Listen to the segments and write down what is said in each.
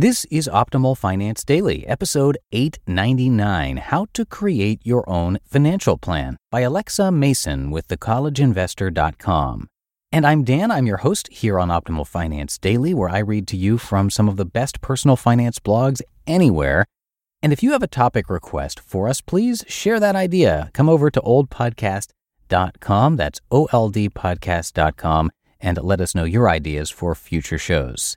This is Optimal Finance Daily, episode 899 How to Create Your Own Financial Plan by Alexa Mason with thecollegeinvestor.com. And I'm Dan, I'm your host here on Optimal Finance Daily, where I read to you from some of the best personal finance blogs anywhere. And if you have a topic request for us, please share that idea. Come over to oldpodcast.com, that's oldpodcast.com, and let us know your ideas for future shows.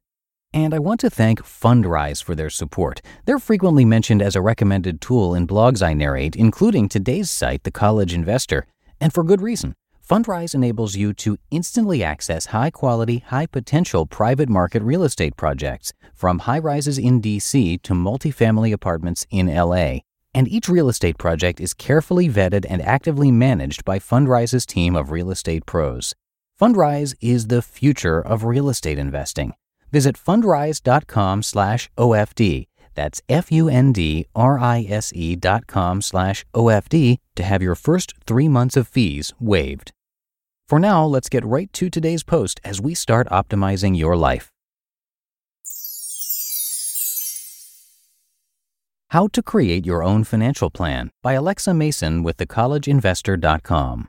And I want to thank Fundrise for their support. They're frequently mentioned as a recommended tool in blogs I narrate, including today's site, The College Investor, and for good reason. Fundrise enables you to instantly access high quality, high potential private market real estate projects, from high rises in DC to multifamily apartments in LA. And each real estate project is carefully vetted and actively managed by Fundrise's team of real estate pros. Fundrise is the future of real estate investing. Visit fundrise.com slash OFD. That's F-U-N-D-R-I-S-E dot com slash OFD to have your first three months of fees waived. For now, let's get right to today's post as we start optimizing your life. How to Create Your Own Financial Plan by Alexa Mason with thecollegeinvestor.com.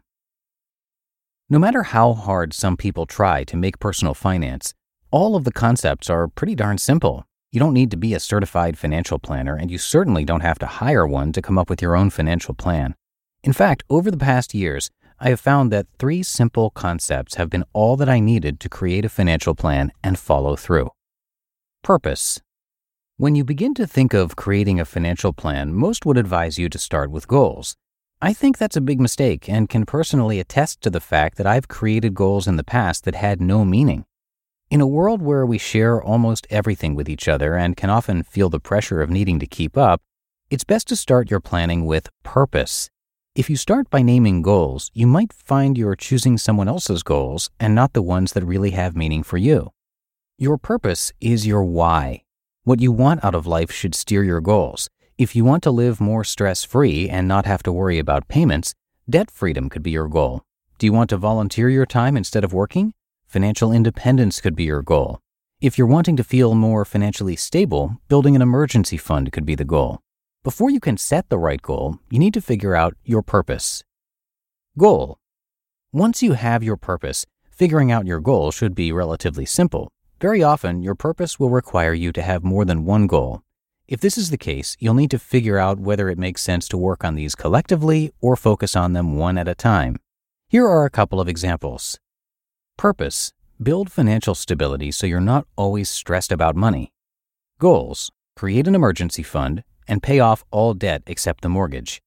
No matter how hard some people try to make personal finance, all of the concepts are pretty darn simple. You don't need to be a certified financial planner, and you certainly don't have to hire one to come up with your own financial plan. In fact, over the past years, I have found that three simple concepts have been all that I needed to create a financial plan and follow through. Purpose. When you begin to think of creating a financial plan, most would advise you to start with goals. I think that's a big mistake and can personally attest to the fact that I've created goals in the past that had no meaning. In a world where we share almost everything with each other and can often feel the pressure of needing to keep up, it's best to start your planning with purpose. If you start by naming goals, you might find you're choosing someone else's goals and not the ones that really have meaning for you. Your purpose is your why. What you want out of life should steer your goals. If you want to live more stress free and not have to worry about payments, debt freedom could be your goal. Do you want to volunteer your time instead of working? Financial independence could be your goal. If you're wanting to feel more financially stable, building an emergency fund could be the goal. Before you can set the right goal, you need to figure out your purpose. Goal. Once you have your purpose, figuring out your goal should be relatively simple. Very often, your purpose will require you to have more than one goal. If this is the case, you'll need to figure out whether it makes sense to work on these collectively or focus on them one at a time. Here are a couple of examples. Purpose Build financial stability so you're not always stressed about money. Goals Create an emergency fund and pay off all debt except the mortgage.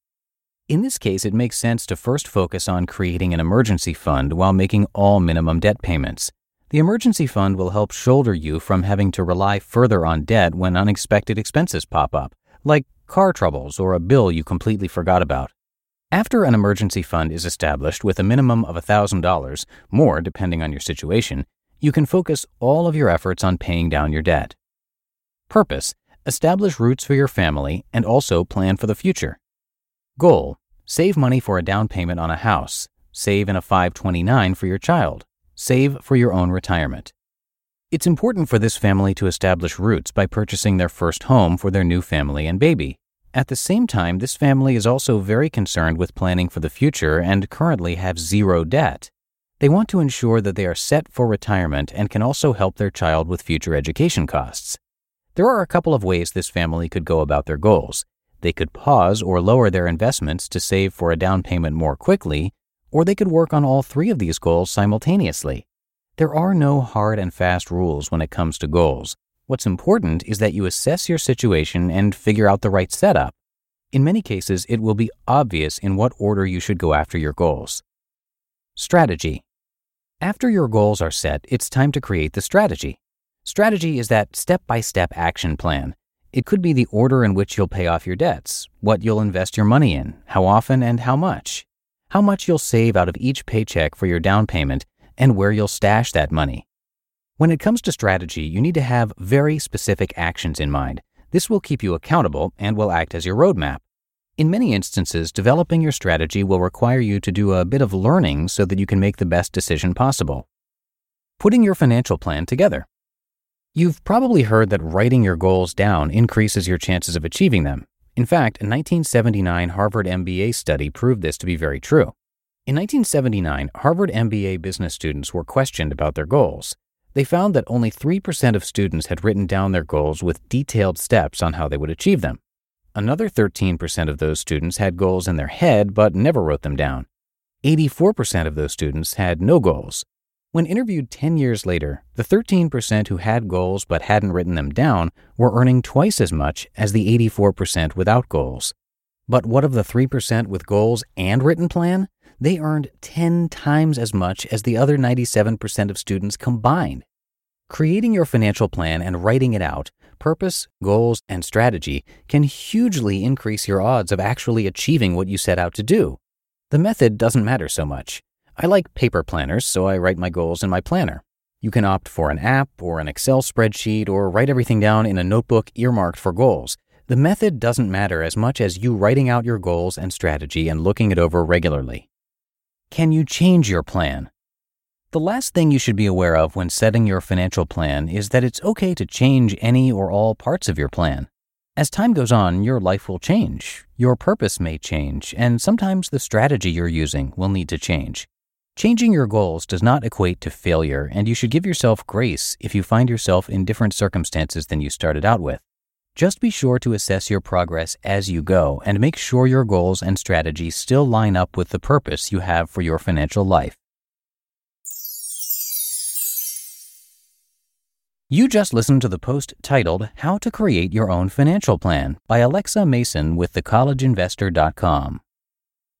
In this case, it makes sense to first focus on creating an emergency fund while making all minimum debt payments. The emergency fund will help shoulder you from having to rely further on debt when unexpected expenses pop up, like car troubles or a bill you completely forgot about. After an emergency fund is established with a minimum of $1,000, more depending on your situation, you can focus all of your efforts on paying down your debt. Purpose Establish roots for your family and also plan for the future. Goal Save money for a down payment on a house. Save in a 529 for your child. Save for your own retirement. It's important for this family to establish roots by purchasing their first home for their new family and baby. At the same time, this family is also very concerned with planning for the future and currently have zero debt. They want to ensure that they are set for retirement and can also help their child with future education costs. There are a couple of ways this family could go about their goals. They could pause or lower their investments to save for a down payment more quickly, or they could work on all three of these goals simultaneously. There are no hard and fast rules when it comes to goals. What's important is that you assess your situation and figure out the right setup. In many cases, it will be obvious in what order you should go after your goals. Strategy. After your goals are set, it's time to create the strategy. Strategy is that step by step action plan. It could be the order in which you'll pay off your debts, what you'll invest your money in, how often and how much, how much you'll save out of each paycheck for your down payment, and where you'll stash that money. When it comes to strategy, you need to have very specific actions in mind. This will keep you accountable and will act as your roadmap. In many instances, developing your strategy will require you to do a bit of learning so that you can make the best decision possible. Putting your financial plan together. You've probably heard that writing your goals down increases your chances of achieving them. In fact, a 1979 Harvard MBA study proved this to be very true. In 1979, Harvard MBA business students were questioned about their goals. They found that only 3% of students had written down their goals with detailed steps on how they would achieve them. Another 13% of those students had goals in their head but never wrote them down. 84% of those students had no goals. When interviewed 10 years later, the 13% who had goals but hadn't written them down were earning twice as much as the 84% without goals. But what of the 3% with goals and written plan? They earned 10 times as much as the other 97% of students combined. Creating your financial plan and writing it out, purpose, goals, and strategy can hugely increase your odds of actually achieving what you set out to do. The method doesn't matter so much. I like paper planners, so I write my goals in my planner. You can opt for an app or an Excel spreadsheet or write everything down in a notebook earmarked for goals. The method doesn't matter as much as you writing out your goals and strategy and looking it over regularly. Can you change your plan? The last thing you should be aware of when setting your financial plan is that it's okay to change any or all parts of your plan. As time goes on, your life will change, your purpose may change, and sometimes the strategy you're using will need to change. Changing your goals does not equate to failure, and you should give yourself grace if you find yourself in different circumstances than you started out with. Just be sure to assess your progress as you go and make sure your goals and strategies still line up with the purpose you have for your financial life. You just listened to the post titled How to Create Your Own Financial Plan by Alexa Mason with thecollegeinvestor.com.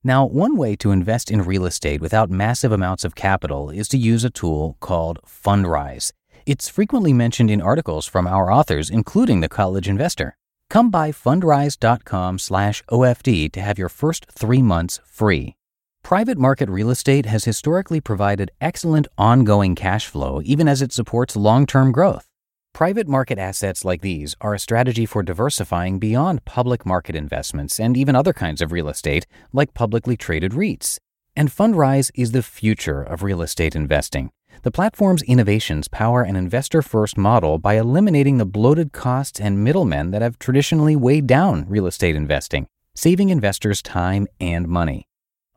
Now, one way to invest in real estate without massive amounts of capital is to use a tool called Fundrise. It's frequently mentioned in articles from our authors, including The College Investor. Come by fundrise.com/OFD to have your first 3 months free. Private market real estate has historically provided excellent ongoing cash flow even as it supports long-term growth. Private market assets like these are a strategy for diversifying beyond public market investments and even other kinds of real estate, like publicly traded REITs. And Fundrise is the future of real estate investing. The platform's innovations power an investor first model by eliminating the bloated costs and middlemen that have traditionally weighed down real estate investing, saving investors time and money.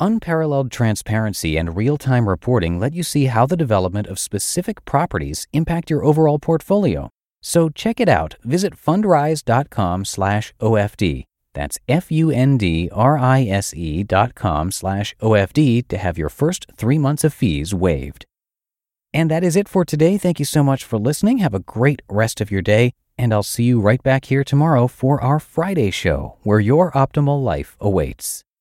Unparalleled transparency and real-time reporting let you see how the development of specific properties impact your overall portfolio. So check it out. Visit fundrise.com slash OFD. That's F-U-N-D-R-I-S-E dot com slash OFD to have your first three months of fees waived. And that is it for today. Thank you so much for listening. Have a great rest of your day, and I'll see you right back here tomorrow for our Friday show, where your optimal life awaits.